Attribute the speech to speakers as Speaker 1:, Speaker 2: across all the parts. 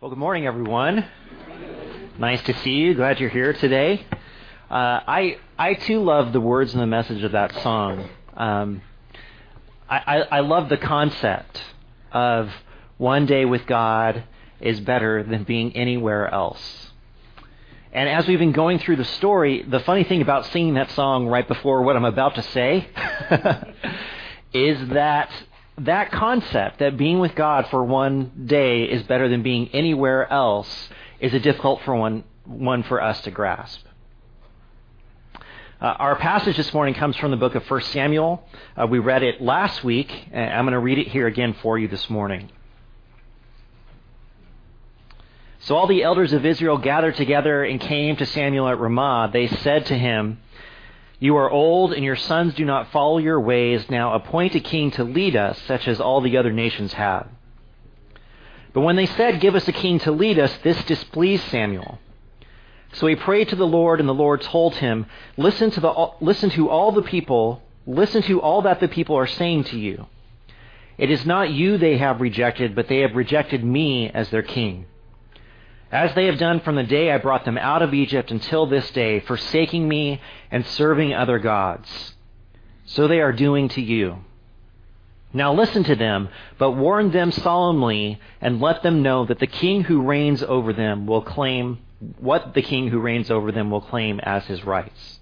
Speaker 1: Well, good morning, everyone. Nice to see you. Glad you're here today. Uh, I I too love the words and the message of that song. Um, I, I, I love the concept of one day with God is better than being anywhere else. And as we've been going through the story, the funny thing about singing that song right before what I'm about to say is that that concept that being with God for one day is better than being anywhere else is a difficult for one, one for us to grasp. Uh, our passage this morning comes from the book of 1 Samuel. Uh, we read it last week, and I'm going to read it here again for you this morning. So all the elders of Israel gathered together and came to Samuel at Ramah. They said to him, you are old, and your sons do not follow your ways. Now appoint a king to lead us, such as all the other nations have. But when they said, Give us a king to lead us, this displeased Samuel. So he prayed to the Lord, and the Lord told him, Listen to, the, listen to all the people, listen to all that the people are saying to you. It is not you they have rejected, but they have rejected me as their king as they have done from the day I brought them out of Egypt until this day, forsaking me and serving other gods. So they are doing to you. Now listen to them, but warn them solemnly and let them know that the king who reigns over them will claim what the king who reigns over them will claim as his rights.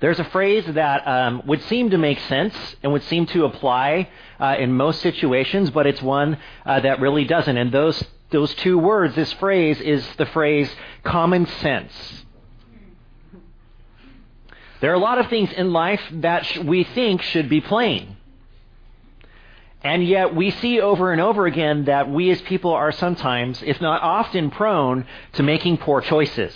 Speaker 1: There's a phrase that um, would seem to make sense and would seem to apply uh, in most situations, but it's one uh, that really doesn't. And those those two words, this phrase, is the phrase common sense. There are a lot of things in life that we think should be plain. And yet we see over and over again that we as people are sometimes, if not often, prone to making poor choices.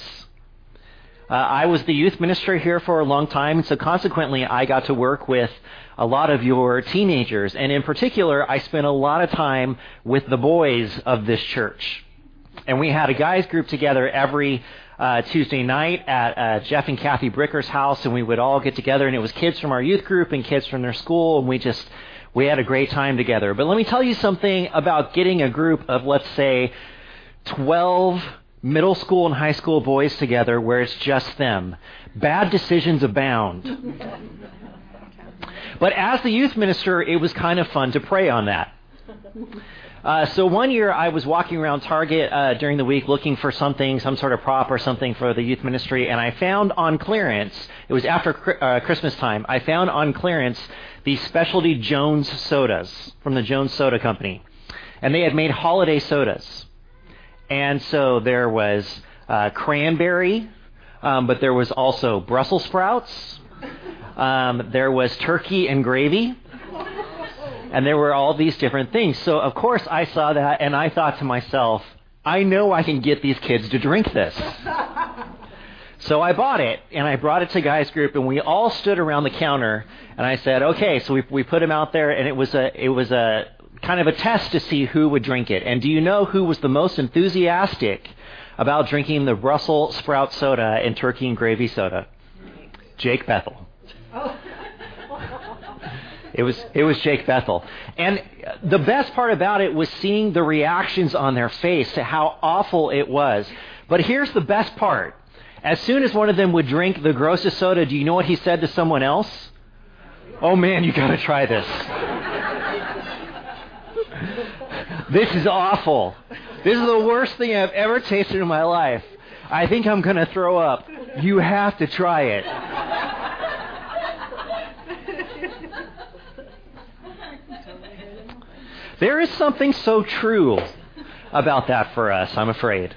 Speaker 1: Uh, I was the youth minister here for a long time, and so consequently I got to work with a lot of your teenagers. And in particular, I spent a lot of time with the boys of this church. And we had a guys group together every uh, Tuesday night at uh, Jeff and Kathy Bricker's house, and we would all get together, and it was kids from our youth group and kids from their school, and we just we had a great time together. But let me tell you something about getting a group of let's say 12 middle school and high school boys together where it's just them. Bad decisions abound. but as the youth minister, it was kind of fun to pray on that. Uh, so one year I was walking around Target uh, during the week looking for something, some sort of prop or something for the youth ministry, and I found on clearance, it was after uh, Christmas time, I found on clearance the specialty Jones sodas from the Jones Soda Company. And they had made holiday sodas. And so there was uh, cranberry, um, but there was also Brussels sprouts. Um, there was turkey and gravy. And there were all these different things. So, of course, I saw that and I thought to myself, I know I can get these kids to drink this. So I bought it and I brought it to guys group and we all stood around the counter and I said, okay, so we, we put them out there and it was a, it was a kind of a test to see who would drink it. And do you know who was the most enthusiastic about drinking the Brussels sprout soda and turkey and gravy soda? Jake Bethel. It was it was Jake Bethel. And the best part about it was seeing the reactions on their face to how awful it was. But here's the best part. As soon as one of them would drink the grossest soda, do you know what he said to someone else? Oh man, you got to try this. This is awful. This is the worst thing I've ever tasted in my life. I think I'm going to throw up. You have to try it. There is something so true about that for us, I'm afraid.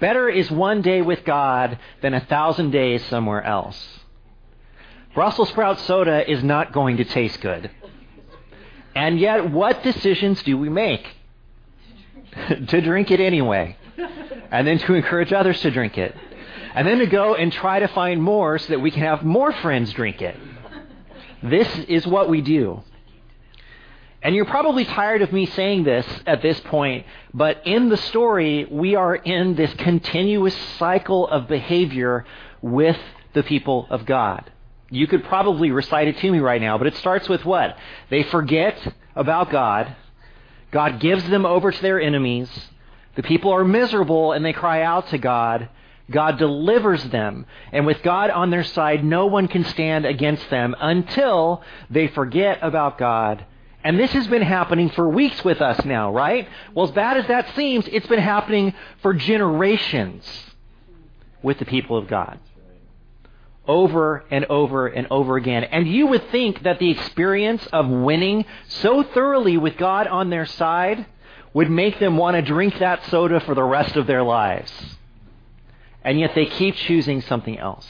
Speaker 1: Better is one day with God than a thousand days somewhere else. Brussels sprout soda is not going to taste good. And yet, what decisions do we make? to drink it anyway. And then to encourage others to drink it. And then to go and try to find more so that we can have more friends drink it. This is what we do. And you're probably tired of me saying this at this point, but in the story, we are in this continuous cycle of behavior with the people of God. You could probably recite it to me right now, but it starts with what? They forget about God. God gives them over to their enemies. The people are miserable and they cry out to God. God delivers them. And with God on their side, no one can stand against them until they forget about God. And this has been happening for weeks with us now, right? Well, as bad as that seems, it's been happening for generations with the people of God. Over and over and over again. And you would think that the experience of winning so thoroughly with God on their side would make them want to drink that soda for the rest of their lives. And yet they keep choosing something else.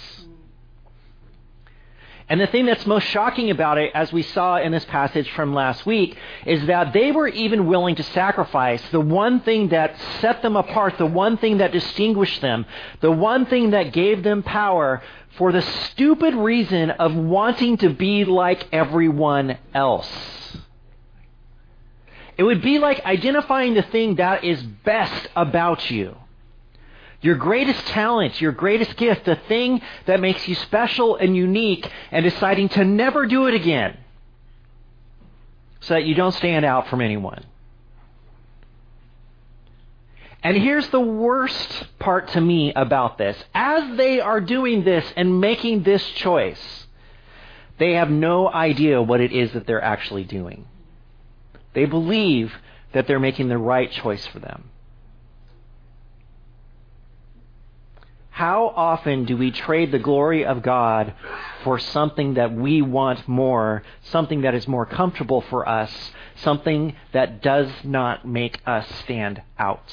Speaker 1: And the thing that's most shocking about it, as we saw in this passage from last week, is that they were even willing to sacrifice the one thing that set them apart, the one thing that distinguished them, the one thing that gave them power for the stupid reason of wanting to be like everyone else. It would be like identifying the thing that is best about you. Your greatest talent, your greatest gift, the thing that makes you special and unique, and deciding to never do it again so that you don't stand out from anyone. And here's the worst part to me about this. As they are doing this and making this choice, they have no idea what it is that they're actually doing. They believe that they're making the right choice for them. How often do we trade the glory of God for something that we want more, something that is more comfortable for us, something that does not make us stand out?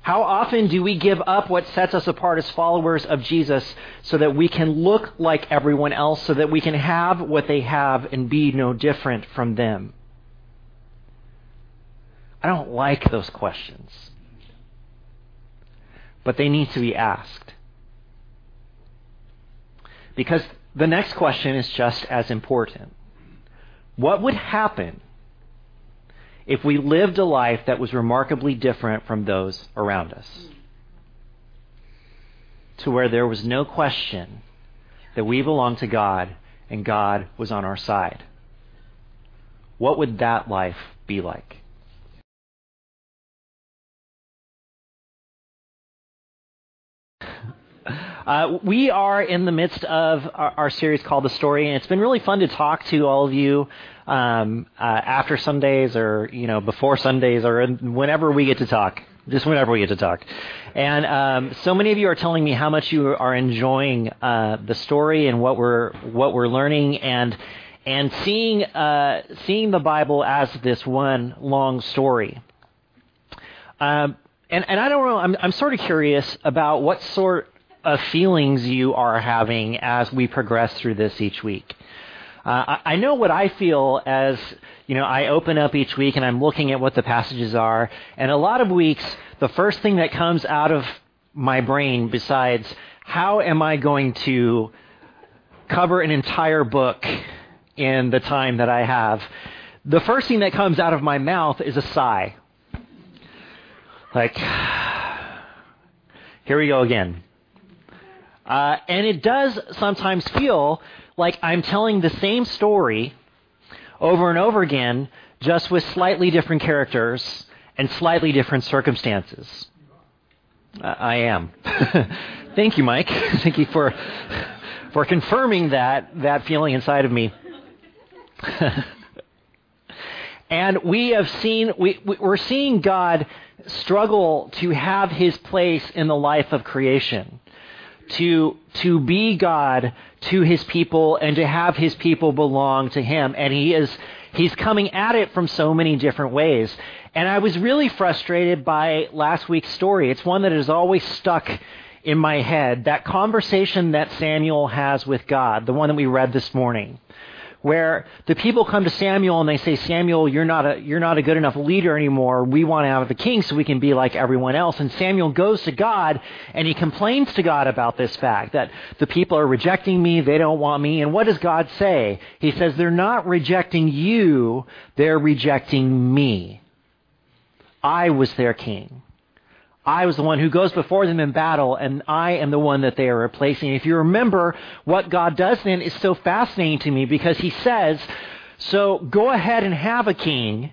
Speaker 1: How often do we give up what sets us apart as followers of Jesus so that we can look like everyone else, so that we can have what they have and be no different from them? I don't like those questions but they need to be asked. Because the next question is just as important. What would happen if we lived a life that was remarkably different from those around us? To where there was no question that we belonged to God and God was on our side. What would that life be like? Uh, we are in the midst of our, our, series called The Story, and it's been really fun to talk to all of you um, uh, after Sundays or you know before Sundays or whenever we get to talk. Just whenever we get to talk, and um, so many of you are telling me how much you are enjoying uh, the story and what we're what we're learning, and and seeing uh, seeing the Bible as this one long story. Um, and, and I don't know. I'm, I'm sort of curious about what sort of feelings you are having as we progress through this each week. Uh, I, I know what I feel as you know. I open up each week and I'm looking at what the passages are, and a lot of weeks, the first thing that comes out of my brain, besides how am I going to cover an entire book in the time that I have, the first thing that comes out of my mouth is a sigh. Like, here we go again. Uh, and it does sometimes feel like I'm telling the same story over and over again, just with slightly different characters and slightly different circumstances. Uh, I am. Thank you, Mike. Thank you for for confirming that that feeling inside of me. and we have seen we we're seeing God struggle to have His place in the life of creation to, to be God to his people and to have his people belong to him. And he is, he's coming at it from so many different ways. And I was really frustrated by last week's story. It's one that has always stuck in my head. That conversation that Samuel has with God, the one that we read this morning where the people come to Samuel and they say, Samuel, you're not a, you're not a good enough leader anymore. We want to have a king so we can be like everyone else. And Samuel goes to God and he complains to God about this fact that the people are rejecting me. They don't want me. And what does God say? He says, they're not rejecting you. They're rejecting me. I was their king. I was the one who goes before them in battle, and I am the one that they are replacing. If you remember, what God does then is so fascinating to me because He says, So go ahead and have a king,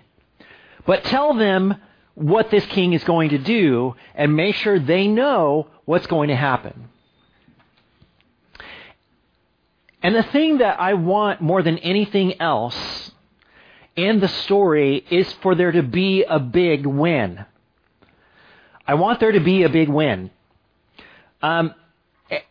Speaker 1: but tell them what this king is going to do and make sure they know what's going to happen. And the thing that I want more than anything else in the story is for there to be a big win. I want there to be a big win. Um,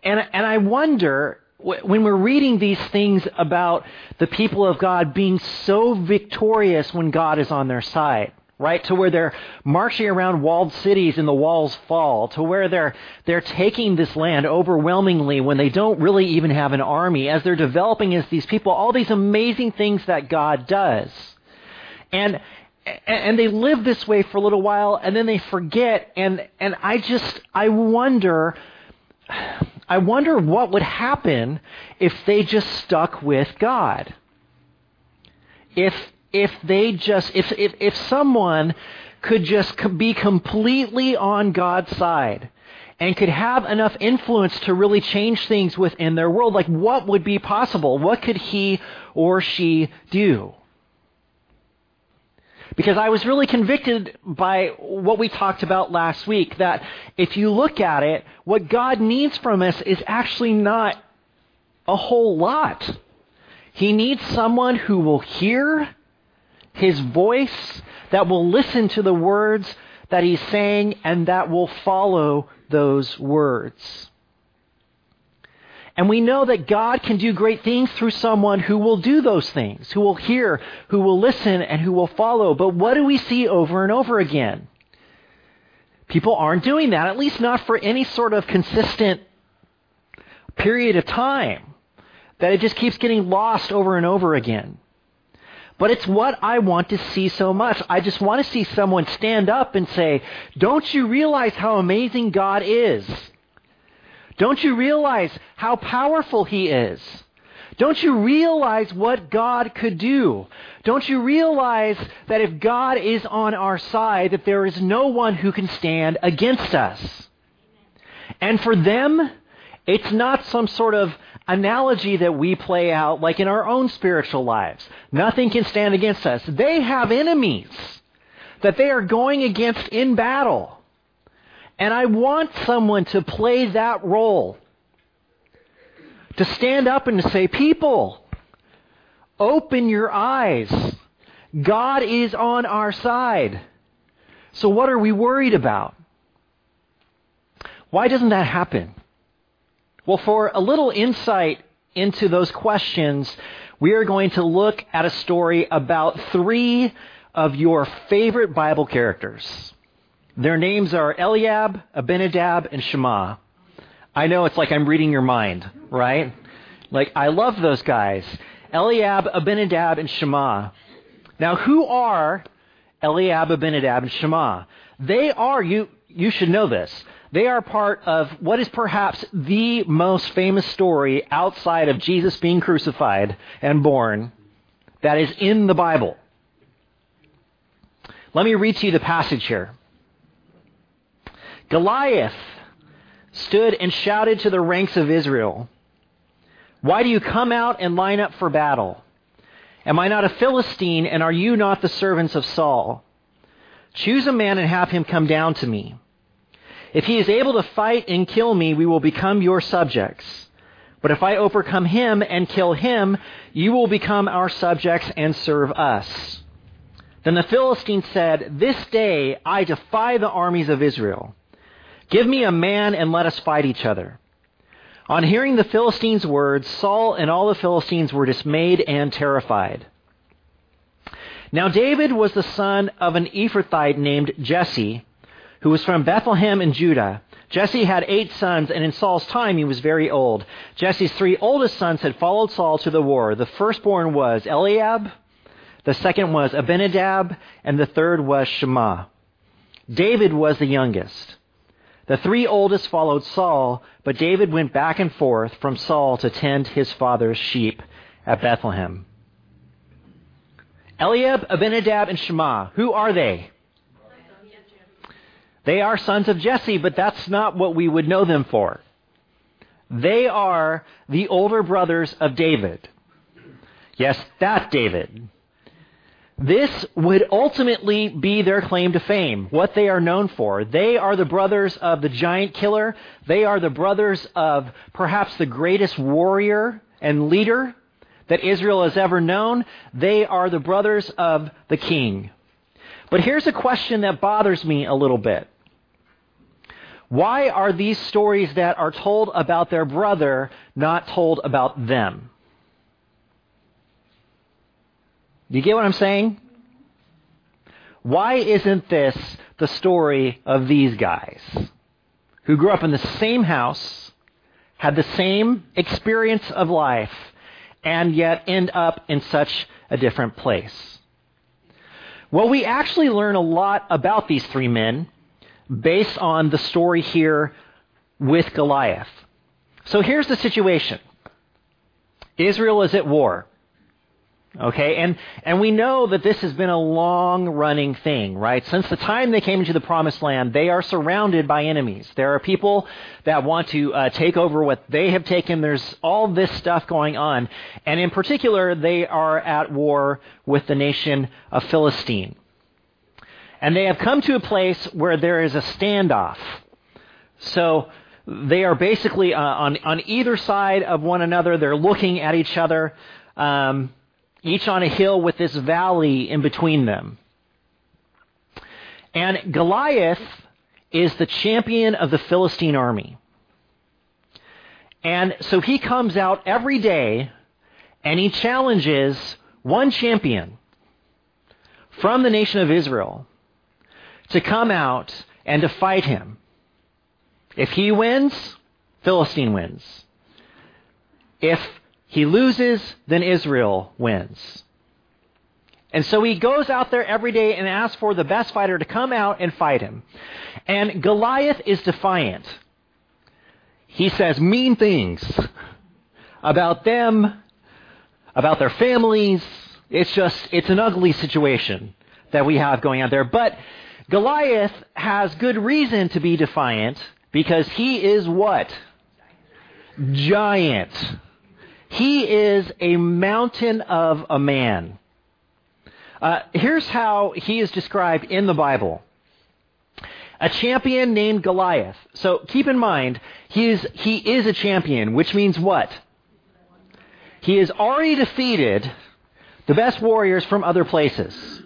Speaker 1: and, and I wonder when we're reading these things about the people of God being so victorious when God is on their side, right? To where they're marching around walled cities and the walls fall, to where they're, they're taking this land overwhelmingly when they don't really even have an army, as they're developing as these people, all these amazing things that God does. And, and they live this way for a little while and then they forget and, and I just, I wonder, I wonder what would happen if they just stuck with God. If if they just if if, if someone could just be completely on God's side and could have enough influence to really change things within their world, like what would be possible? What could he or she do? Because I was really convicted by what we talked about last week that if you look at it, what God needs from us is actually not a whole lot. He needs someone who will hear his voice, that will listen to the words that he's saying, and that will follow those words. And we know that God can do great things through someone who will do those things, who will hear, who will listen, and who will follow. But what do we see over and over again? People aren't doing that, at least not for any sort of consistent period of time. That it just keeps getting lost over and over again. But it's what I want to see so much. I just want to see someone stand up and say, Don't you realize how amazing God is? Don't you realize how powerful He is? Don't you realize what God could do? Don't you realize that if God is on our side, that there is no one who can stand against us? And for them, it's not some sort of analogy that we play out like in our own spiritual lives. Nothing can stand against us. They have enemies that they are going against in battle. And I want someone to play that role. To stand up and to say, people, open your eyes. God is on our side. So what are we worried about? Why doesn't that happen? Well, for a little insight into those questions, we are going to look at a story about three of your favorite Bible characters. Their names are Eliab, Abinadab, and Shammah. I know it's like I'm reading your mind, right? Like, I love those guys. Eliab, Abinadab, and Shammah. Now, who are Eliab, Abinadab, and Shammah? They are, you, you should know this. They are part of what is perhaps the most famous story outside of Jesus being crucified and born that is in the Bible. Let me read to you the passage here. Goliath stood and shouted to the ranks of Israel, Why do you come out and line up for battle? Am I not a Philistine, and are you not the servants of Saul? Choose a man and have him come down to me. If he is able to fight and kill me, we will become your subjects. But if I overcome him and kill him, you will become our subjects and serve us. Then the Philistine said, This day I defy the armies of Israel. Give me a man and let us fight each other. On hearing the Philistines' words, Saul and all the Philistines were dismayed and terrified. Now David was the son of an Ephrathite named Jesse who was from Bethlehem in Judah. Jesse had eight sons, and in Saul's time he was very old. Jesse's three oldest sons had followed Saul to the war. The firstborn was Eliab, the second was Abinadab, and the third was Shammah. David was the youngest. The three oldest followed Saul, but David went back and forth from Saul to tend his father's sheep at Bethlehem. Eliab, Abinadab, and Shammah, who are they? They are sons of Jesse, but that's not what we would know them for. They are the older brothers of David. Yes, that David. This would ultimately be their claim to fame, what they are known for. They are the brothers of the giant killer. They are the brothers of perhaps the greatest warrior and leader that Israel has ever known. They are the brothers of the king. But here's a question that bothers me a little bit. Why are these stories that are told about their brother not told about them? Do you get what I'm saying? Why isn't this the story of these guys who grew up in the same house, had the same experience of life, and yet end up in such a different place? Well, we actually learn a lot about these three men based on the story here with Goliath. So here's the situation Israel is at war. Okay, and, and we know that this has been a long running thing, right? Since the time they came into the promised land, they are surrounded by enemies. There are people that want to uh, take over what they have taken. There's all this stuff going on. And in particular, they are at war with the nation of Philistine. And they have come to a place where there is a standoff. So they are basically uh, on, on either side of one another. They're looking at each other. Um, each on a hill with this valley in between them. And Goliath is the champion of the Philistine army. And so he comes out every day and he challenges one champion from the nation of Israel to come out and to fight him. If he wins, Philistine wins. If he loses, then Israel wins. And so he goes out there every day and asks for the best fighter to come out and fight him. And Goliath is defiant. He says mean things about them, about their families. It's just, it's an ugly situation that we have going on there. But Goliath has good reason to be defiant because he is what? Giant. He is a mountain of a man. Uh, here's how he is described in the Bible. A champion named Goliath. So keep in mind, he is, he is a champion, which means what? He has already defeated the best warriors from other places.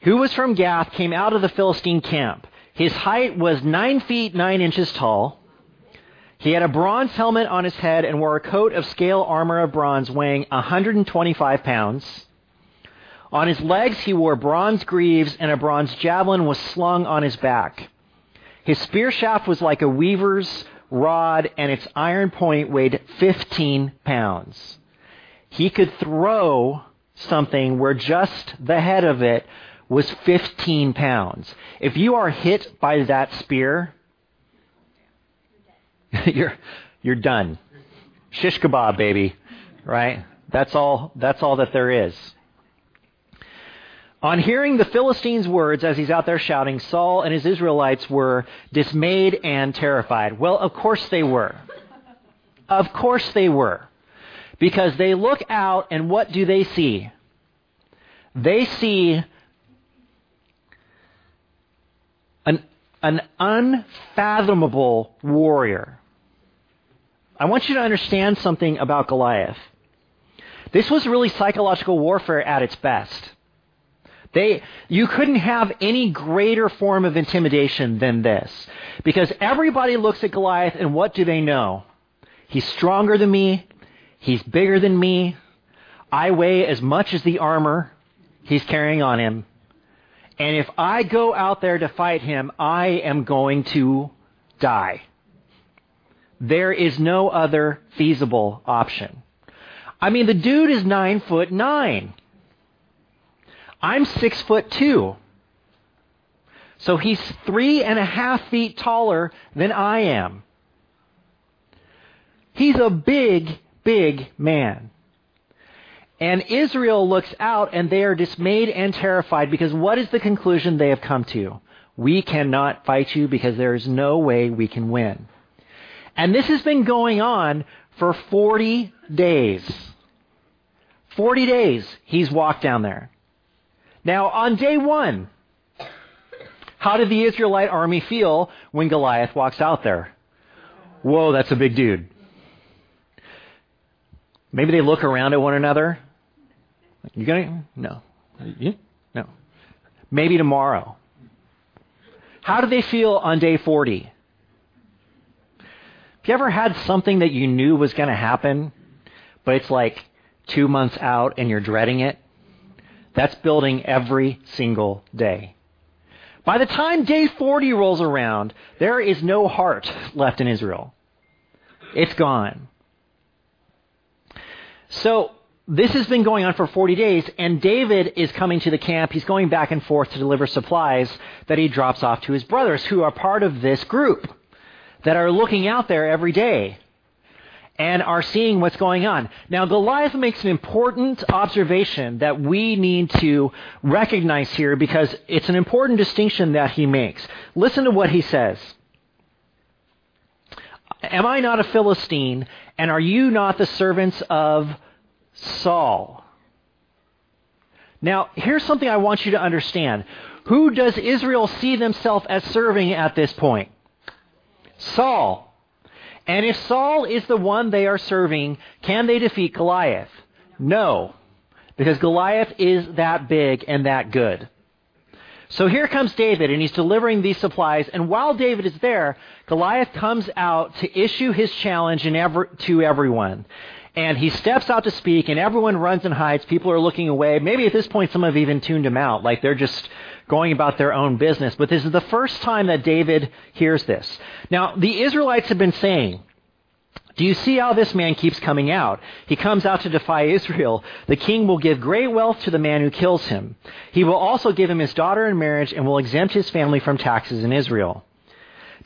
Speaker 1: Who was from Gath came out of the Philistine camp. His height was nine feet nine inches tall. He had a bronze helmet on his head and wore a coat of scale armor of bronze weighing 125 pounds. On his legs he wore bronze greaves, and a bronze javelin was slung on his back. His spear shaft was like a weaver's rod, and its iron point weighed 15 pounds. He could throw something where just the head of it was 15 pounds. If you are hit by that spear, you're you're done. Shish kebab, baby. Right? That's all that's all that there is. On hearing the Philistines' words as he's out there shouting, Saul and his Israelites were dismayed and terrified. Well, of course they were. Of course they were. Because they look out and what do they see? They see an, an unfathomable warrior. I want you to understand something about Goliath. This was really psychological warfare at its best. They, you couldn't have any greater form of intimidation than this. Because everybody looks at Goliath and what do they know? He's stronger than me. He's bigger than me. I weigh as much as the armor he's carrying on him. And if I go out there to fight him, I am going to die. There is no other feasible option. I mean, the dude is nine foot nine. I'm six foot two. So he's three and a half feet taller than I am. He's a big, big man. And Israel looks out and they are dismayed and terrified because what is the conclusion they have come to? We cannot fight you because there is no way we can win. And this has been going on for 40 days. 40 days he's walked down there. Now, on day one, how did the Israelite army feel when Goliath walks out there? Whoa, that's a big dude. Maybe they look around at one another. You gonna? No. You? No. Maybe tomorrow. How do they feel on day 40? Have you ever had something that you knew was going to happen, but it's like two months out and you're dreading it? That's building every single day. By the time day 40 rolls around, there is no heart left in Israel. It's gone. So, this has been going on for 40 days, and David is coming to the camp. He's going back and forth to deliver supplies that he drops off to his brothers, who are part of this group that are looking out there every day and are seeing what's going on. Now, Goliath makes an important observation that we need to recognize here because it's an important distinction that he makes. Listen to what he says. Am I not a Philistine, and are you not the servants of Saul? Now, here's something I want you to understand. Who does Israel see themselves as serving at this point? Saul. And if Saul is the one they are serving, can they defeat Goliath? No, because Goliath is that big and that good. So here comes David, and he's delivering these supplies. And while David is there, Goliath comes out to issue his challenge to everyone. And he steps out to speak, and everyone runs and hides. People are looking away. Maybe at this point, some have even tuned him out, like they're just going about their own business. But this is the first time that David hears this. Now, the Israelites have been saying, do you see how this man keeps coming out? He comes out to defy Israel. The king will give great wealth to the man who kills him. He will also give him his daughter in marriage and will exempt his family from taxes in Israel.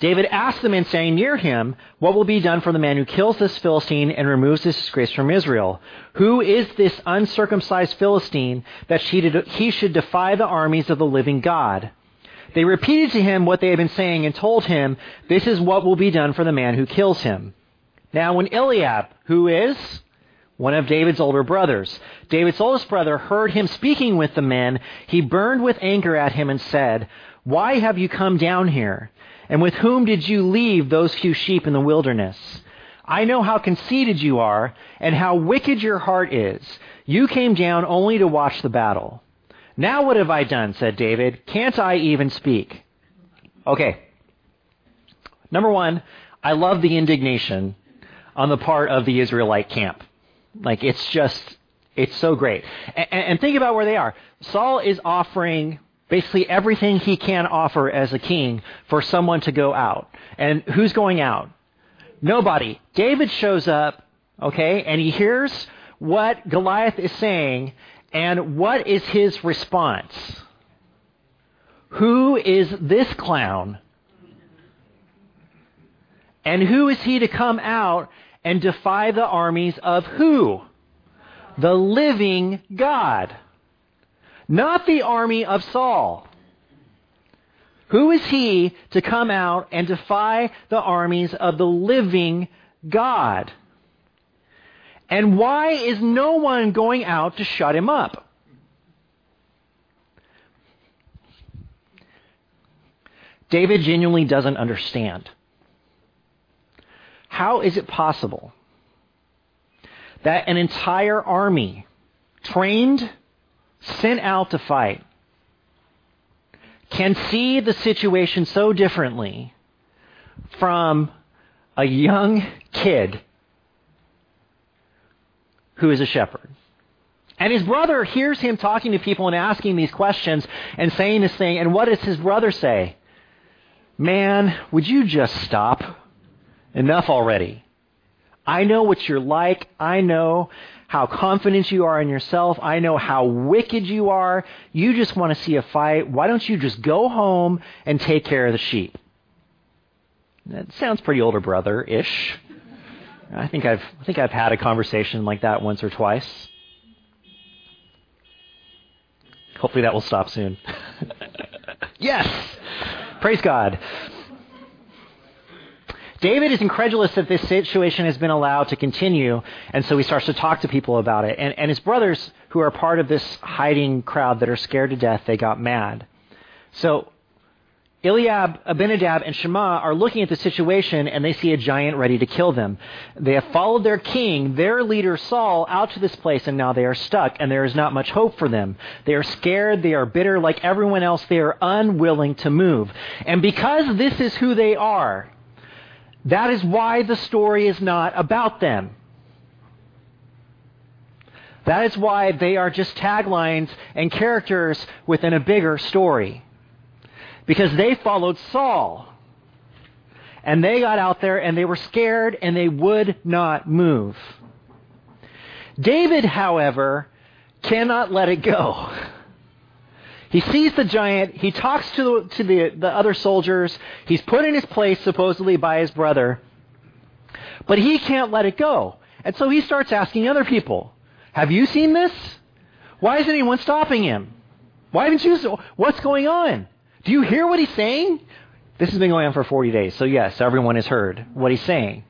Speaker 1: David asked the men standing near him, What will be done for the man who kills this Philistine and removes this disgrace from Israel? Who is this uncircumcised Philistine that he should defy the armies of the living God? They repeated to him what they had been saying and told him, This is what will be done for the man who kills him. Now, when Eliab, who is one of David's older brothers, David's oldest brother, heard him speaking with the men, he burned with anger at him and said, Why have you come down here? And with whom did you leave those few sheep in the wilderness? I know how conceited you are and how wicked your heart is. You came down only to watch the battle. Now what have I done? said David. Can't I even speak? Okay. Number one, I love the indignation on the part of the Israelite camp. Like, it's just, it's so great. And, and think about where they are. Saul is offering basically everything he can offer as a king for someone to go out. And who's going out? Nobody. David shows up, okay, and he hears what Goliath is saying, and what is his response? Who is this clown? And who is he to come out and defy the armies of who? The living God not the army of Saul. Who is he to come out and defy the armies of the living God? And why is no one going out to shut him up? David genuinely doesn't understand. How is it possible that an entire army, trained sent out to fight can see the situation so differently from a young kid who is a shepherd. And his brother hears him talking to people and asking these questions and saying this thing. And what does his brother say? Man, would you just stop? Enough already. I know what you're like. I know how confident you are in yourself. I know how wicked you are. You just want to see a fight. Why don't you just go home and take care of the sheep? That sounds pretty older brother ish. I think I've I think I've had a conversation like that once or twice. Hopefully that will stop soon. yes. Praise God. David is incredulous that this situation has been allowed to continue, and so he starts to talk to people about it. And, and his brothers, who are part of this hiding crowd that are scared to death, they got mad. So Eliab, Abinadab, and Shammah are looking at the situation and they see a giant ready to kill them. They have followed their king, their leader Saul, out to this place and now they are stuck and there is not much hope for them. They are scared, they are bitter like everyone else, they are unwilling to move. And because this is who they are, that is why the story is not about them. That is why they are just taglines and characters within a bigger story because they followed Saul. And they got out there and they were scared and they would not move. David, however, cannot let it go. He sees the giant. He talks to, the, to the, the other soldiers. He's put in his place, supposedly, by his brother. But he can't let it go. And so he starts asking other people, Have you seen this? Why isn't anyone stopping him? Why haven't you? What's going on? Do you hear what he's saying? This has been going on for 40 days, so yes, everyone has heard what he's saying.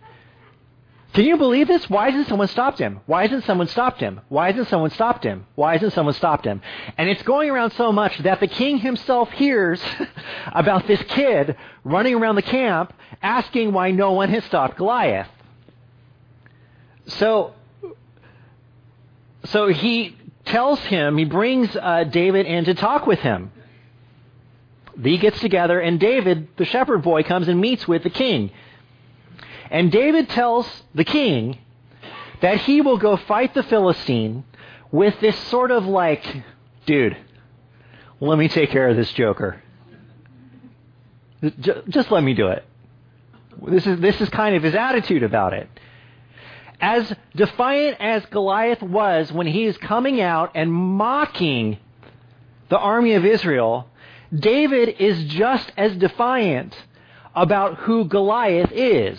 Speaker 1: Can you believe this? Why hasn't someone stopped him? Why hasn't someone stopped him? Why hasn't someone stopped him? Why hasn't someone stopped him? And it's going around so much that the king himself hears about this kid running around the camp asking why no one has stopped Goliath. So, so he tells him, he brings uh, David in to talk with him. He gets together, and David, the shepherd boy, comes and meets with the king. And David tells the king that he will go fight the Philistine with this sort of like, dude, let me take care of this joker. Just let me do it. This is, this is kind of his attitude about it. As defiant as Goliath was when he is coming out and mocking the army of Israel, David is just as defiant about who Goliath is.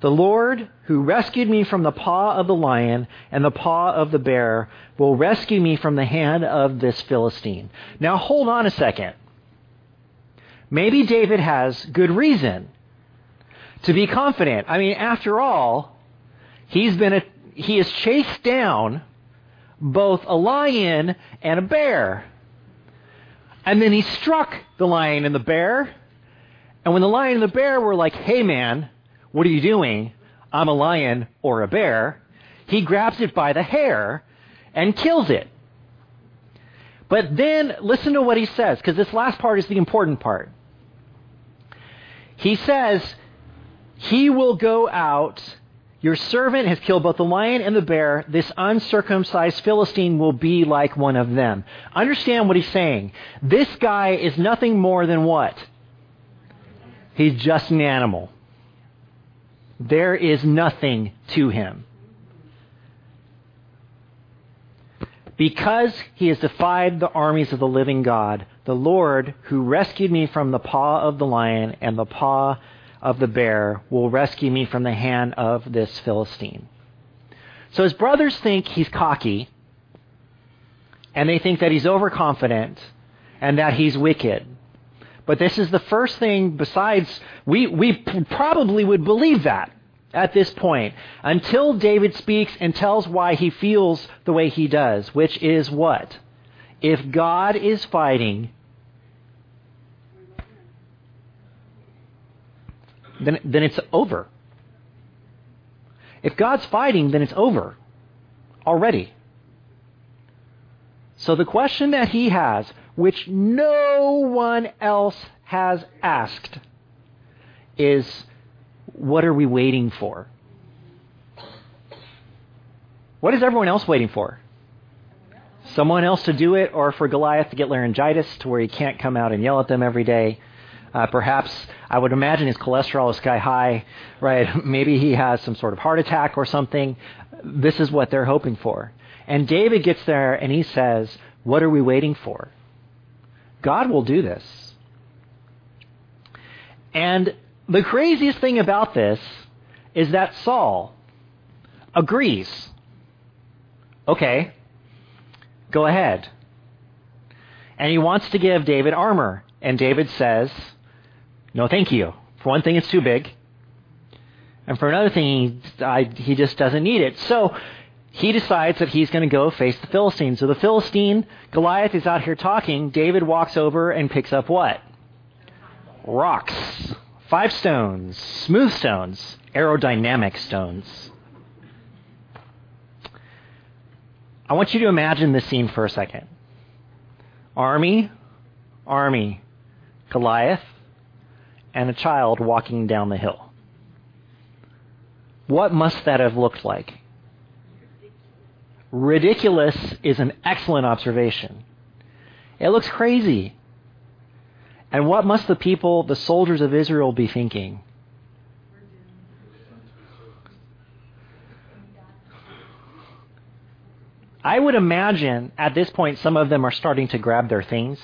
Speaker 1: The Lord, who rescued me from the paw of the lion and the paw of the bear, will rescue me from the hand of this Philistine. Now hold on a second. Maybe David has good reason to be confident. I mean, after all, he's been a, he has chased down both a lion and a bear. And then he struck the lion and the bear. And when the lion and the bear were like, hey man, what are you doing? I'm a lion or a bear. He grabs it by the hair and kills it. But then listen to what he says, because this last part is the important part. He says, He will go out your servant has killed both the lion and the bear. This uncircumcised Philistine will be like one of them. Understand what he's saying. This guy is nothing more than what? He's just an animal. There is nothing to him. Because he has defied the armies of the living God, the Lord, who rescued me from the paw of the lion and the paw of the bear will rescue me from the hand of this Philistine. So his brothers think he's cocky, and they think that he's overconfident, and that he's wicked. But this is the first thing besides, we, we probably would believe that at this point until David speaks and tells why he feels the way he does, which is what? If God is fighting, then, then it's over. If God's fighting, then it's over already. So the question that he has, which no one else has asked, is what are we waiting for? What is everyone else waiting for? Someone else to do it, or for Goliath to get laryngitis to where he can't come out and yell at them every day? Uh, perhaps I would imagine his cholesterol is sky high, right? Maybe he has some sort of heart attack or something. This is what they're hoping for. And David gets there and he says, What are we waiting for? God will do this. And the craziest thing about this is that Saul agrees. Okay, go ahead. And he wants to give David armor. And David says, No, thank you. For one thing, it's too big. And for another thing, he, I, he just doesn't need it. So he decides that he's going to go face the Philistine. So the Philistine, Goliath, is out here talking. David walks over and picks up what? Rocks. Five stones. Smooth stones. Aerodynamic stones. I want you to imagine this scene for a second. Army, army, Goliath, and a child walking down the hill. What must that have looked like? Ridiculous is an excellent observation. It looks crazy. And what must the people, the soldiers of Israel, be thinking? I would imagine at this point some of them are starting to grab their things.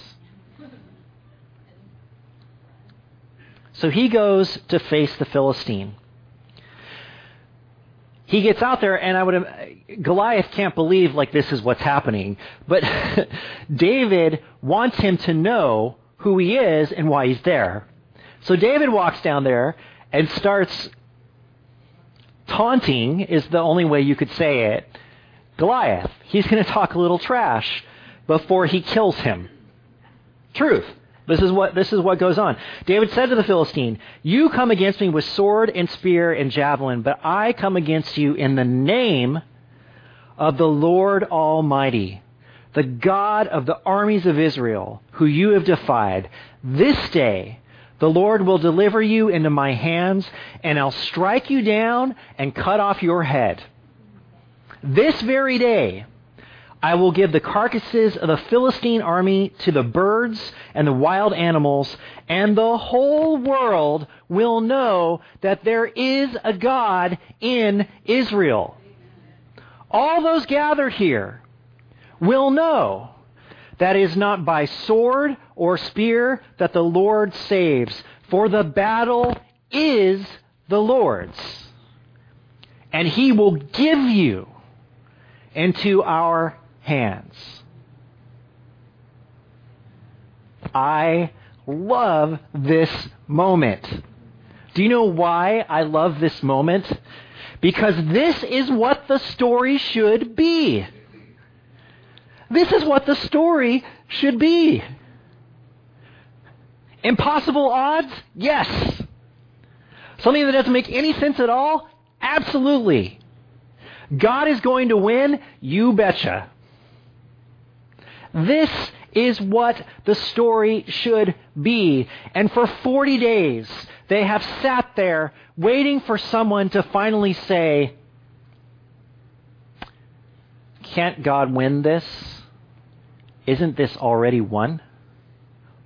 Speaker 1: So he goes to face the Philistine. He gets out there, and I would Goliath can't believe like this is what's happening, but David wants him to know who he is and why he's there. So David walks down there and starts taunting is the only way you could say it Goliath. He's going to talk a little trash before he kills him. Truth. This is what this is what goes on. David said to the Philistine, "You come against me with sword and spear and javelin, but I come against you in the name of the Lord Almighty, the God of the armies of Israel, who you have defied. This day the Lord will deliver you into my hands, and I'll strike you down and cut off your head." This very day, I will give the carcasses of the Philistine army to the birds and the wild animals, and the whole world will know that there is a God in Israel. All those gathered here will know that it is not by sword or spear that the Lord saves, for the battle is the Lord's. And he will give you into our hands. I love this moment. Do you know why I love this moment? Because this is what the story should be. This is what the story should be. Impossible odds? Yes. Something that doesn't make any sense at all? Absolutely. God is going to win? You betcha. This is what the story should be. And for 40 days, they have sat there waiting for someone to finally say, Can't God win this? Isn't this already won?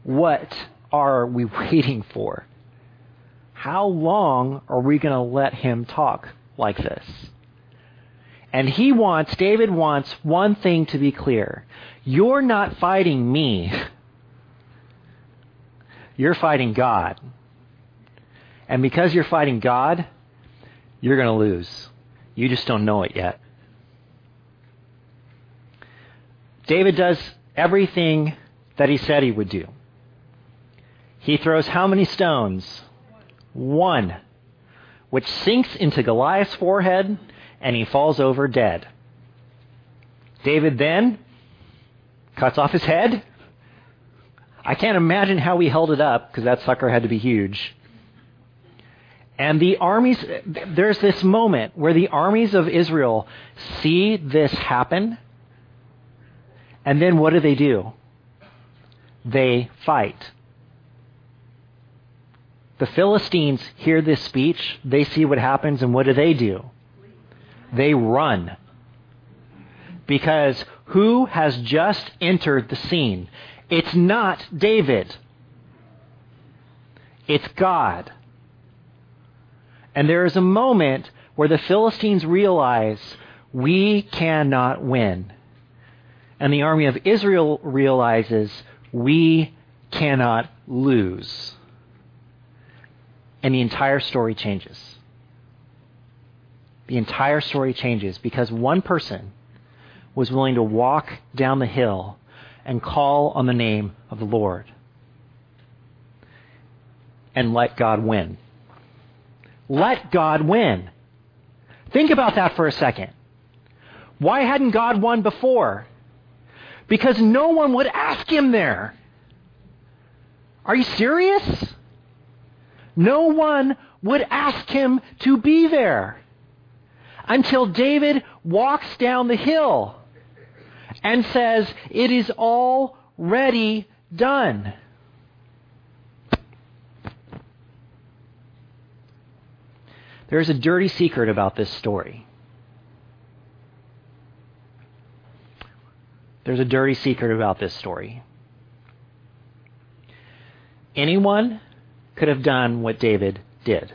Speaker 1: What are we waiting for? How long are we going to let him talk like this? And he wants, David wants one thing to be clear. You're not fighting me. You're fighting God. And because you're fighting God, you're going to lose. You just don't know it yet. David does everything that he said he would do. He throws how many stones? One, which sinks into Goliath's forehead and he falls over dead. David then cuts off his head. I can't imagine how he held it up because that sucker had to be huge. And the armies, there's this moment where the armies of Israel see this happen. And then what do they do? They fight. The Philistines hear this speech, they see what happens, and what do they do? they run. Because who has just entered the scene? It's not David. It's God. And there is a moment where the Philistines realize we cannot win. And the army of Israel realizes we cannot lose. And the entire story changes. The entire story changes because one person was willing to walk down the hill and call on the name of the Lord and let God win. Let God win. Think about that for a second. Why hadn't God won before? Because no one would ask him there. Are you serious? No one would ask him to be there until David walks down the hill and says, It is already done. There's a dirty secret about this story. There's a dirty secret about this story. Anyone could have done what David did.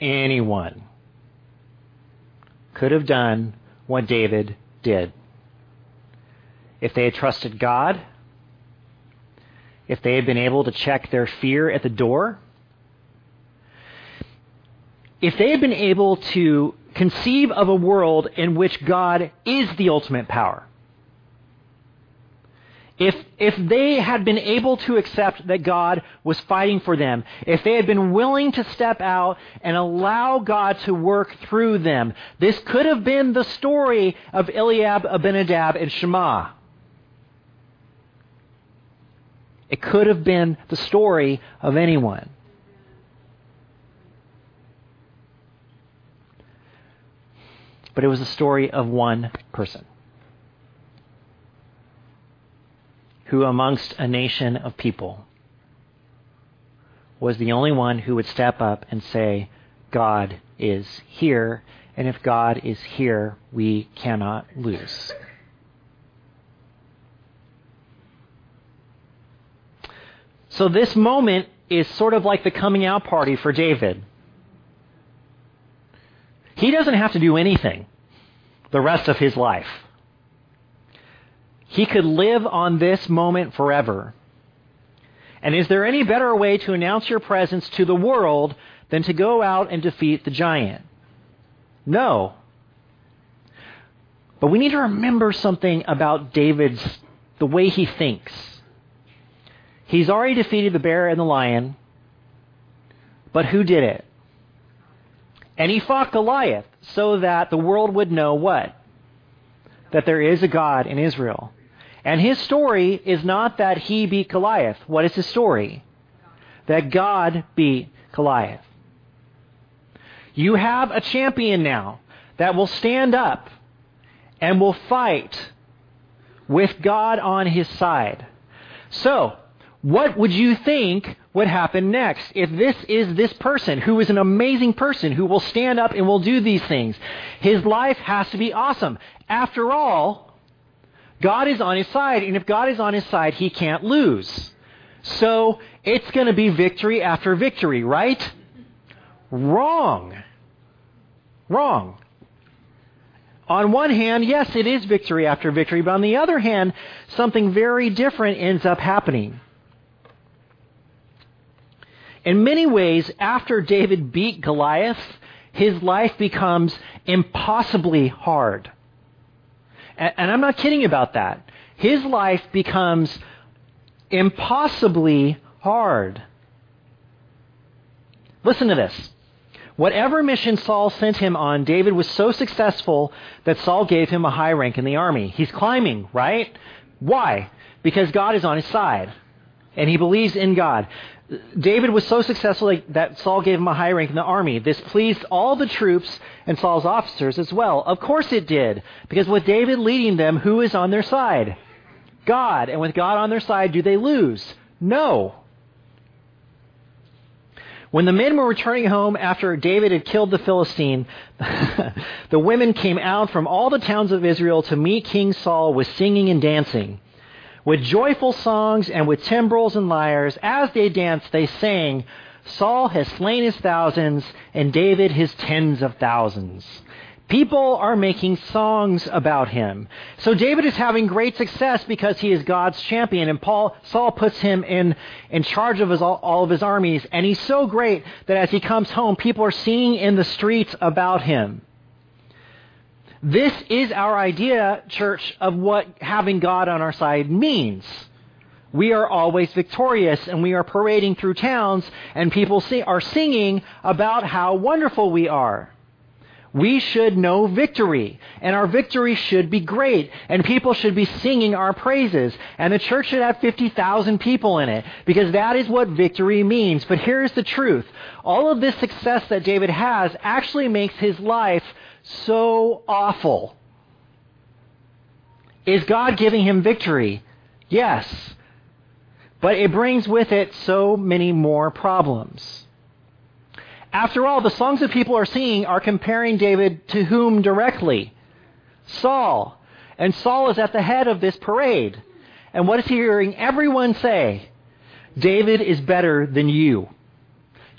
Speaker 1: Anyone could have done what David did. If they had trusted God, if they had been able to check their fear at the door, if they had been able to conceive of a world in which God is the ultimate power, if, if they had been able to accept that God was fighting for them, if they had been willing to step out and allow God to work through them, this could have been the story of Eliab, Abinadab, and Shammah. It could have been the story of anyone. But it was the story of one person. Who amongst a nation of people was the only one who would step up and say, God is here, and if God is here, we cannot lose. So this moment is sort of like the coming out party for David. He doesn't have to do anything the rest of his life. He could live on this moment forever. And is there any better way to announce your presence to the world than to go out and defeat the giant? No. But we need to remember something about David's, the way he thinks. He's already defeated the bear and the lion, but who did it? And he fought Goliath so that the world would know what? That there is a God in Israel. And his story is not that he beat Goliath. What is his story? That God beat Goliath. You have a champion now that will stand up and will fight with God on his side. So, what would you think would happen next if this is this person who is an amazing person who will stand up and will do these things? His life has to be awesome. After all, God is on his side, and if God is on his side, he can't lose. So it's going to be victory after victory, right? Wrong. Wrong. On one hand, yes, it is victory after victory, but on the other hand, something very different ends up happening. In many ways, after David beat Goliath, his life becomes impossibly hard. And I'm not kidding about that. His life becomes impossibly hard. Listen to this. Whatever mission Saul sent him on, David was so successful that Saul gave him a high rank in the army. He's climbing, right? Why? Because God is on his side. And he believes in God. David was so successful that Saul gave him a high rank in the army. This pleased all the troops and Saul's officers as well. Of course it did, because with David leading them, who is on their side? God. And with God on their side, do they lose? No. When the men were returning home after David had killed the Philistine, the women came out from all the towns of Israel to meet King Saul with singing and dancing. With joyful songs and with timbrels and lyres, as they danced, they sang, Saul has slain his thousands and David his tens of thousands. People are making songs about him. So David is having great success because he is God's champion, and Paul Saul puts him in in charge of his, all, all of his armies, and he's so great that as he comes home, people are singing in the streets about him. This is our idea, church, of what having God on our side means. We are always victorious and we are parading through towns and people are singing about how wonderful we are. We should know victory, and our victory should be great, and people should be singing our praises, and the church should have 50,000 people in it, because that is what victory means. But here's the truth. All of this success that David has actually makes his life so awful. Is God giving him victory? Yes. But it brings with it so many more problems. After all, the songs that people are singing are comparing David to whom directly? Saul. And Saul is at the head of this parade. And what is he hearing everyone say? David is better than you.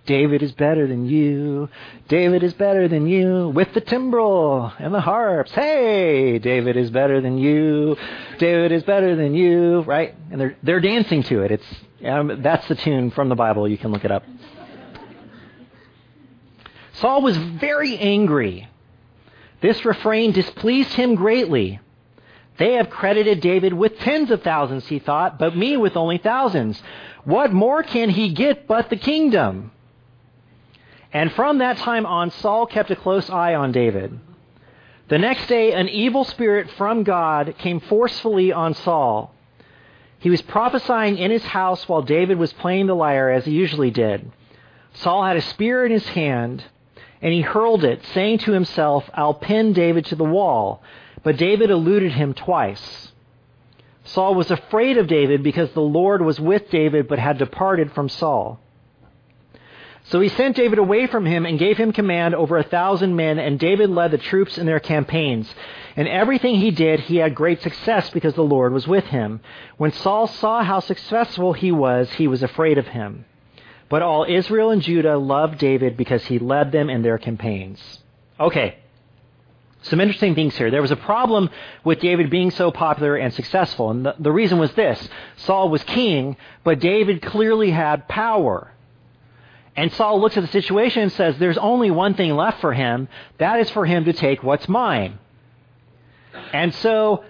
Speaker 1: David is better than you. David is better than you. With the timbrel and the harps. Hey, David is better than you. David is better than you. Right? And they're they're dancing to it. It's um, that's the tune from the Bible. You can look it up. Saul was very angry. This refrain displeased him greatly. They have credited David with tens of thousands, he thought, but me with only thousands. What more can he get but the kingdom? And from that time on, Saul kept a close eye on David. The next day, an evil spirit from God came forcefully on Saul. He was prophesying in his house while David was playing the lyre, as he usually did. Saul had a spear in his hand and he hurled it, saying to himself, I'll pin David to the wall. But David eluded him twice. Saul was afraid of David because the Lord was with David but had departed from Saul. So he sent David away from him and gave him command over a thousand men, and David led the troops in their campaigns. In everything he did, he had great success because the Lord was with him. When Saul saw how successful he was, he was afraid of him. But all Israel and Judah loved David because he led them in their campaigns. Okay. Some interesting things here. There was a problem with David being so popular and successful, and the, the reason was this. Saul was king, but David clearly had power. And Saul looks at the situation and says, There's only one thing left for him. That is for him to take what's mine. And so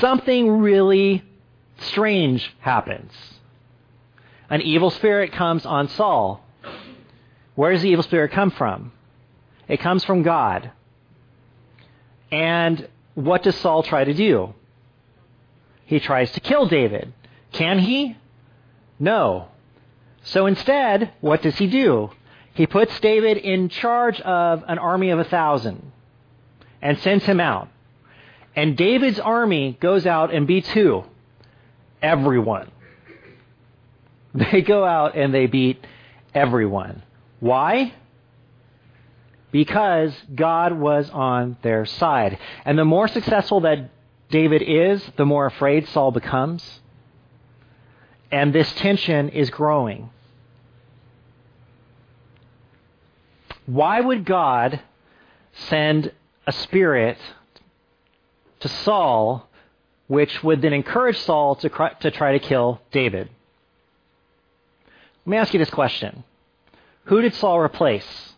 Speaker 1: something really strange happens an evil spirit comes on Saul. Where does the evil spirit come from? It comes from God. And what does Saul try to do? He tries to kill David. Can he? No. So instead, what does he do? He puts David in charge of an army of a thousand and sends him out. And David's army goes out and beats who? Everyone. They go out and they beat everyone. Why? Because God was on their side. And the more successful that David is, the more afraid Saul becomes. And this tension is growing. Why would God send a spirit to Saul, which would then encourage Saul to, to try to kill David? Let me ask you this question Who did Saul replace?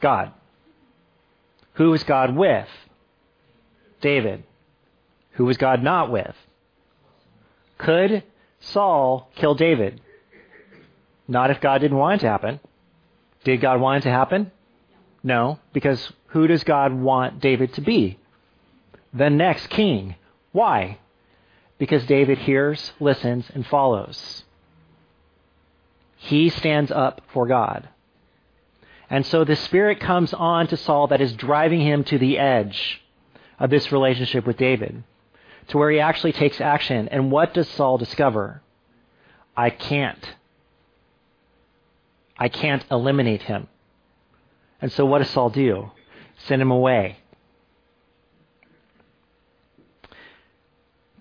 Speaker 1: God. Who was God with? David. Who was God not with? Could Saul kill David? Not if God didn't want it to happen. Did God want it to happen? No, because who does God want David to be? The next king. Why? Because David hears, listens, and follows. He stands up for God. And so the Spirit comes on to Saul that is driving him to the edge of this relationship with David, to where he actually takes action. And what does Saul discover? I can't. I can't eliminate him. And so what does Saul do? Send him away.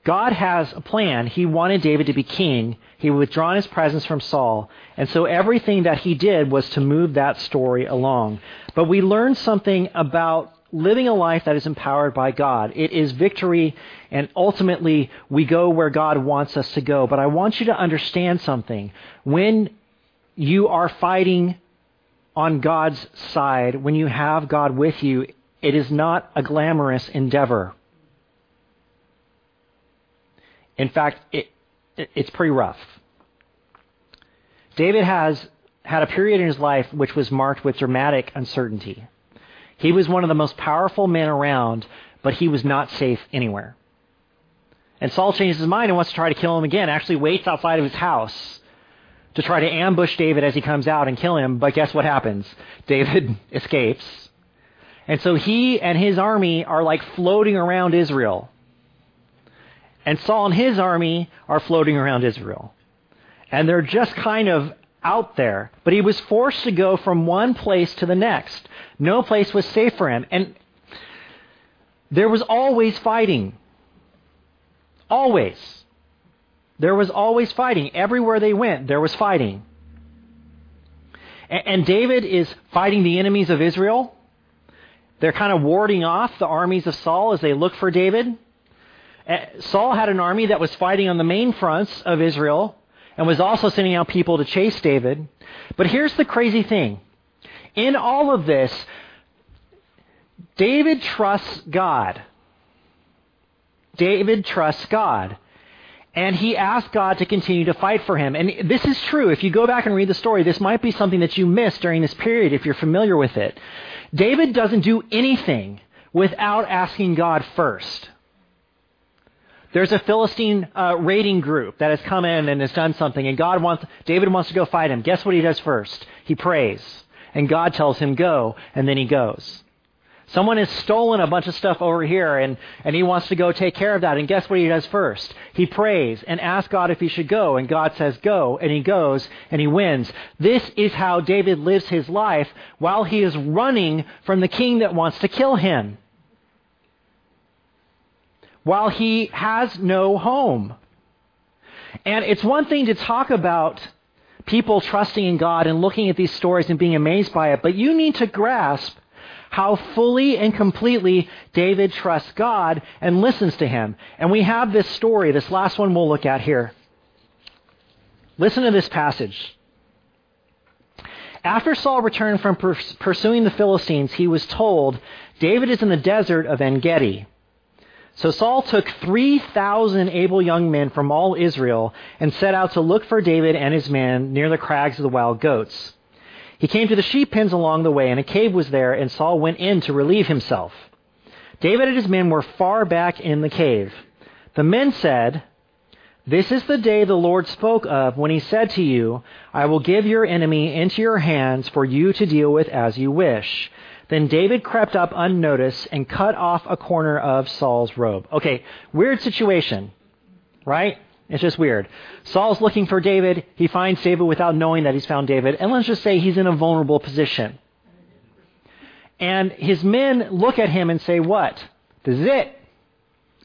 Speaker 1: God has a plan. He wanted David to be king. He withdrawn his presence from Saul. And so everything that he did was to move that story along. But we learn something about living a life that is empowered by God. It is victory, and ultimately we go where God wants us to go. But I want you to understand something. When you are fighting on God's side, when you have God with you, it is not a glamorous endeavor. In fact, it, it, it's pretty rough. David has had a period in his life which was marked with dramatic uncertainty. He was one of the most powerful men around, but he was not safe anywhere. And Saul changes his mind and wants to try to kill him again, actually waits outside of his house to try to ambush David as he comes out and kill him, but guess what happens? David escapes. And so he and his army are like floating around Israel. And Saul and his army are floating around Israel. And they're just kind of out there. But he was forced to go from one place to the next. No place was safe for him. And there was always fighting. Always. There was always fighting. Everywhere they went, there was fighting. And David is fighting the enemies of Israel. They're kind of warding off the armies of Saul as they look for David. Saul had an army that was fighting on the main fronts of Israel and was also sending out people to chase David. But here's the crazy thing. In all of this, David trusts God. David trusts God. And he asked God to continue to fight for him. And this is true. If you go back and read the story, this might be something that you missed during this period if you're familiar with it. David doesn't do anything without asking God first. There's a Philistine uh, raiding group that has come in and has done something, and God wants David wants to go fight him. Guess what he does first? He prays, and God tells him go, and then he goes. Someone has stolen a bunch of stuff over here, and, and he wants to go take care of that. And guess what he does first? He prays and asks God if he should go, and God says go, and he goes, and he wins. This is how David lives his life while he is running from the king that wants to kill him while he has no home. And it's one thing to talk about people trusting in God and looking at these stories and being amazed by it, but you need to grasp how fully and completely David trusts God and listens to him. And we have this story, this last one we'll look at here. Listen to this passage. After Saul returned from pursuing the Philistines, he was told, David is in the desert of En Gedi. So Saul took 3,000 able young men from all Israel and set out to look for David and his men near the crags of the wild goats. He came to the sheep pens along the way, and a cave was there, and Saul went in to relieve himself. David and his men were far back in the cave. The men said, This is the day the Lord spoke of when he said to you, I will give your enemy into your hands for you to deal with as you wish. Then David crept up unnoticed and cut off a corner of Saul's robe. Okay, weird situation, right? It's just weird. Saul's looking for David. He finds David without knowing that he's found David. And let's just say he's in a vulnerable position. And his men look at him and say, What? This is it.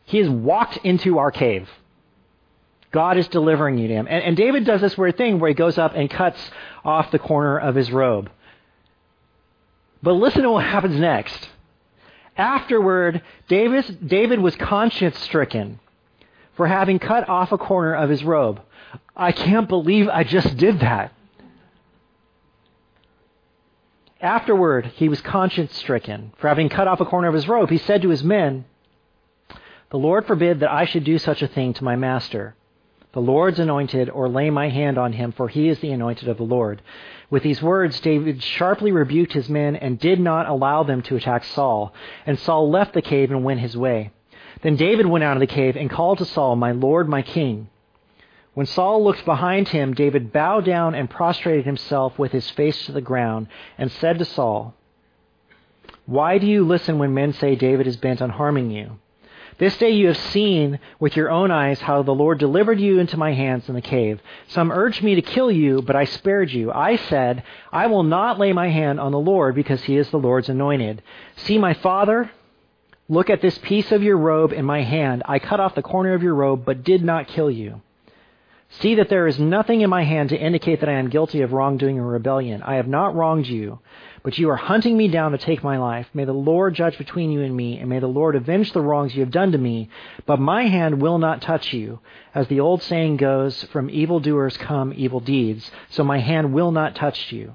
Speaker 1: He has walked into our cave. God is delivering you to him. And, and David does this weird thing where he goes up and cuts off the corner of his robe. But listen to what happens next. Afterward, David, David was conscience stricken for having cut off a corner of his robe. I can't believe I just did that. Afterward, he was conscience stricken for having cut off a corner of his robe. He said to his men, The Lord forbid that I should do such a thing to my master, the Lord's anointed, or lay my hand on him, for he is the anointed of the Lord. With these words, David sharply rebuked his men and did not allow them to attack Saul. And Saul left the cave and went his way. Then David went out of the cave and called to Saul, My Lord, my King. When Saul looked behind him, David bowed down and prostrated himself with his face to the ground and said to Saul, Why do you listen when men say David is bent on harming you? This day you have seen with your own eyes how the Lord delivered you into my hands in the cave. Some urged me to kill you, but I spared you. I said, I will not lay my hand on the Lord because he is the Lord's anointed. See, my father,
Speaker 2: Look at this piece of your robe in my hand. I cut off the corner of your robe, but did not kill you. See that there is nothing in my hand to indicate that I am guilty of wrongdoing or rebellion. I have not wronged you, but you are hunting me down to take my life. May the Lord judge between you and me, and may the Lord avenge the wrongs you have done to me. But my hand will not touch you. As the old saying goes, from evildoers come evil deeds. So my hand will not touch you.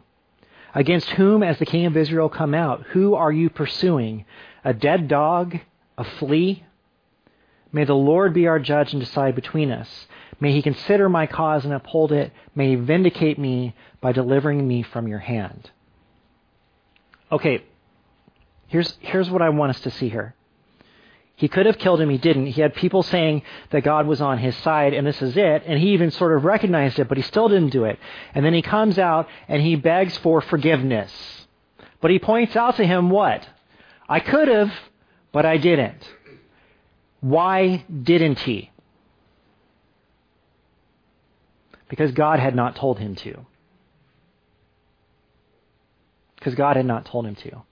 Speaker 2: Against whom, as the king of Israel, come out? Who are you pursuing? A dead dog? A flea? May the Lord be our judge and decide between us. May he consider my cause and uphold it. May he vindicate me by delivering me from your hand. Okay, here's, here's what I want us to see here. He could have killed him, he didn't. He had people saying that God was on his side and this is it, and he even sort of recognized it, but he still didn't do it. And then he comes out and he begs for forgiveness. But he points out to him what? I could have, but I didn't. Why didn't he? Because God had not told him to. Because God had not told him to.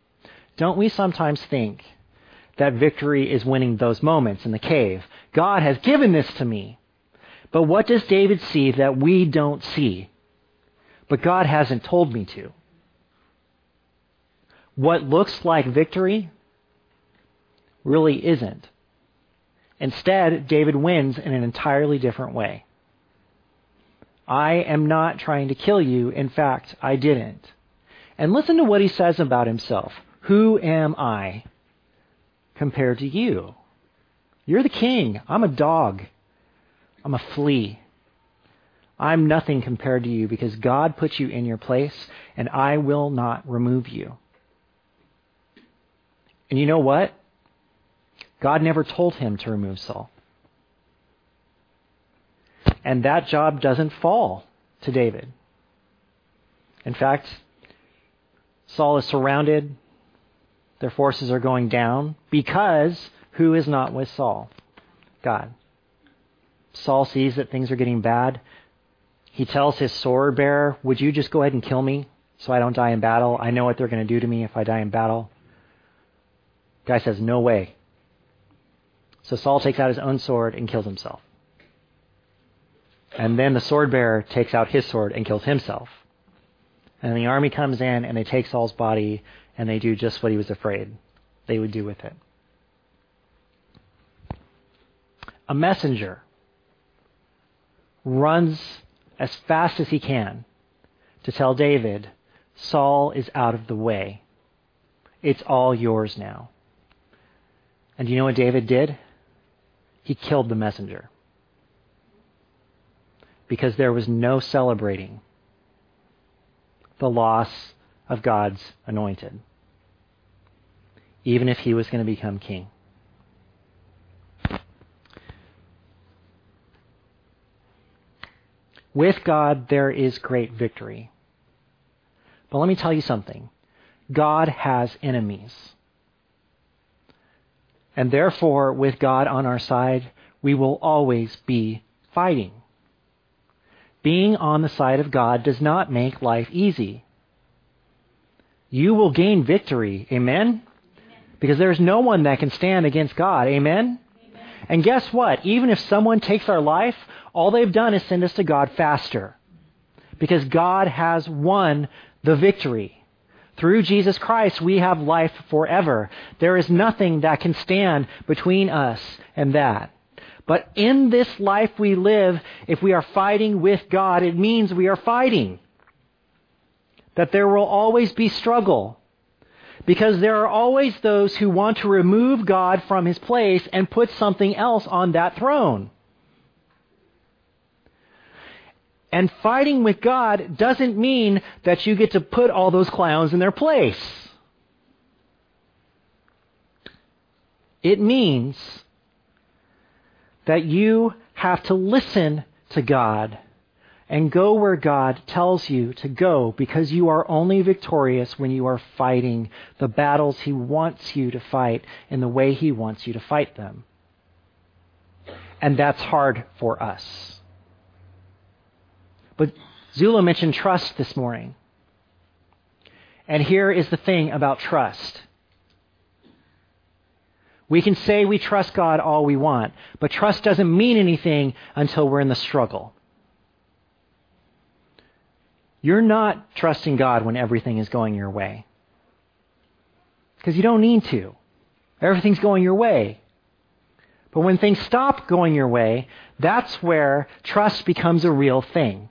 Speaker 2: Don't we sometimes think that victory is winning those moments in the cave? God has given this to me. But what does David see that we don't see? But God hasn't told me to. What looks like victory really isn't. Instead, David wins in an entirely different way. I am not trying to kill you. In fact, I didn't. And listen to what he says about himself. Who am I compared to you? You're the king. I'm a dog. I'm a flea. I'm nothing compared to you because God put you in your place and I will not remove you. And you know what? God never told him to remove Saul. And that job doesn't fall to David. In fact, Saul is surrounded. Their forces are going down because who is not with Saul? God. Saul sees that things are getting bad. He tells his sword bearer, Would you just go ahead and kill me so I don't die in battle? I know what they're going to do to me if I die in battle. Guy says, No way. So Saul takes out his own sword and kills himself. And then the sword bearer takes out his sword and kills himself. And the army comes in and they take Saul's body and they do just what he was afraid they would do with it. A messenger runs as fast as he can to tell David, Saul is out of the way. It's all yours now. And do you know what David did? He killed the messenger because there was no celebrating the loss of God's anointed, even if he was going to become king. With God, there is great victory. But let me tell you something God has enemies. And therefore, with God on our side, we will always be fighting. Being on the side of God does not make life easy. You will gain victory. Amen? Because there's no one that can stand against God. Amen? Amen? And guess what? Even if someone takes our life, all they've done is send us to God faster. Because God has won the victory. Through Jesus Christ, we have life forever. There is nothing that can stand between us and that. But in this life we live, if we are fighting with God, it means we are fighting. That there will always be struggle. Because there are always those who want to remove God from his place and put something else on that throne. And fighting with God doesn't mean that you get to put all those clowns in their place. It means that you have to listen to God and go where God tells you to go because you are only victorious when you are fighting the battles He wants you to fight in the way He wants you to fight them. And that's hard for us. But Zula mentioned trust this morning. And here is the thing about trust We can say we trust God all we want, but trust doesn't mean anything until we're in the struggle. You're not trusting God when everything is going your way. Because you don't need to. Everything's going your way. But when things stop going your way, that's where trust becomes a real thing.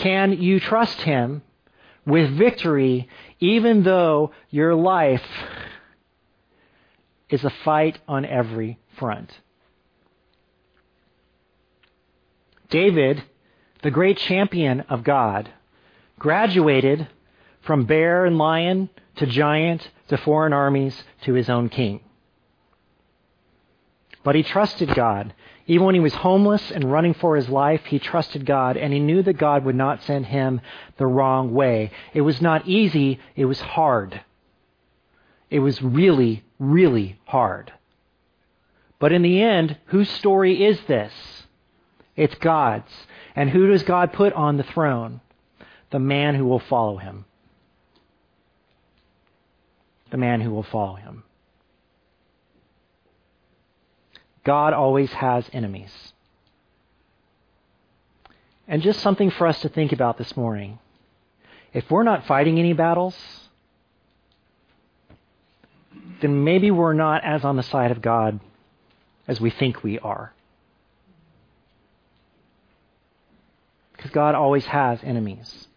Speaker 2: Can you trust Him with victory even though your life is a fight on every front? David, the great champion of God, graduated from bear and lion to giant to foreign armies to his own king. But he trusted God. Even when he was homeless and running for his life, he trusted God, and he knew that God would not send him the wrong way. It was not easy, it was hard. It was really, really hard. But in the end, whose story is this? It's God's. And who does God put on the throne? The man who will follow him. The man who will follow him. God always has enemies. And just something for us to think about this morning. If we're not fighting any battles, then maybe we're not as on the side of God as we think we are. Because God always has enemies.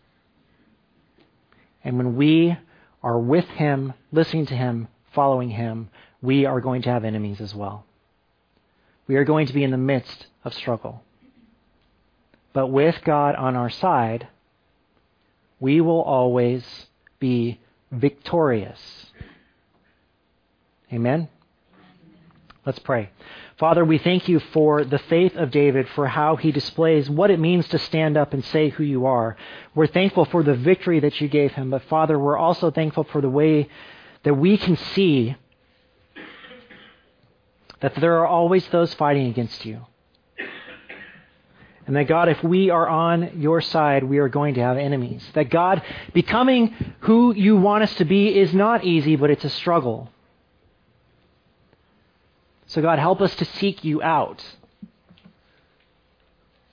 Speaker 2: And when we are with Him, listening to Him, following Him, we are going to have enemies as well. We are going to be in the midst of struggle. But with God on our side, we will always be victorious. Amen? Let's pray. Father, we thank you for the faith of David, for how he displays what it means to stand up and say who you are. We're thankful for the victory that you gave him, but Father, we're also thankful for the way that we can see that there are always those fighting against you. And that God, if we are on your side, we are going to have enemies. That God, becoming who you want us to be is not easy, but it's a struggle. So, God, help us to seek you out,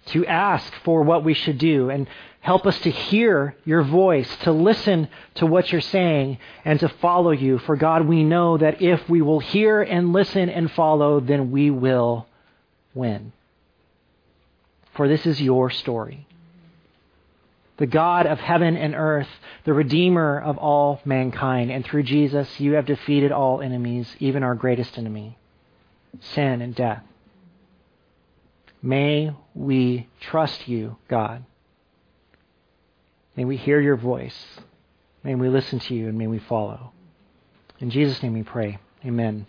Speaker 2: to ask for what we should do, and help us to hear your voice, to listen to what you're saying, and to follow you. For, God, we know that if we will hear and listen and follow, then we will win. For this is your story. The God of heaven and earth, the Redeemer of all mankind. And through Jesus, you have defeated all enemies, even our greatest enemy sin and death. May we trust you, God. May we hear your voice. May we listen to you and may we follow. In Jesus' name we pray. Amen.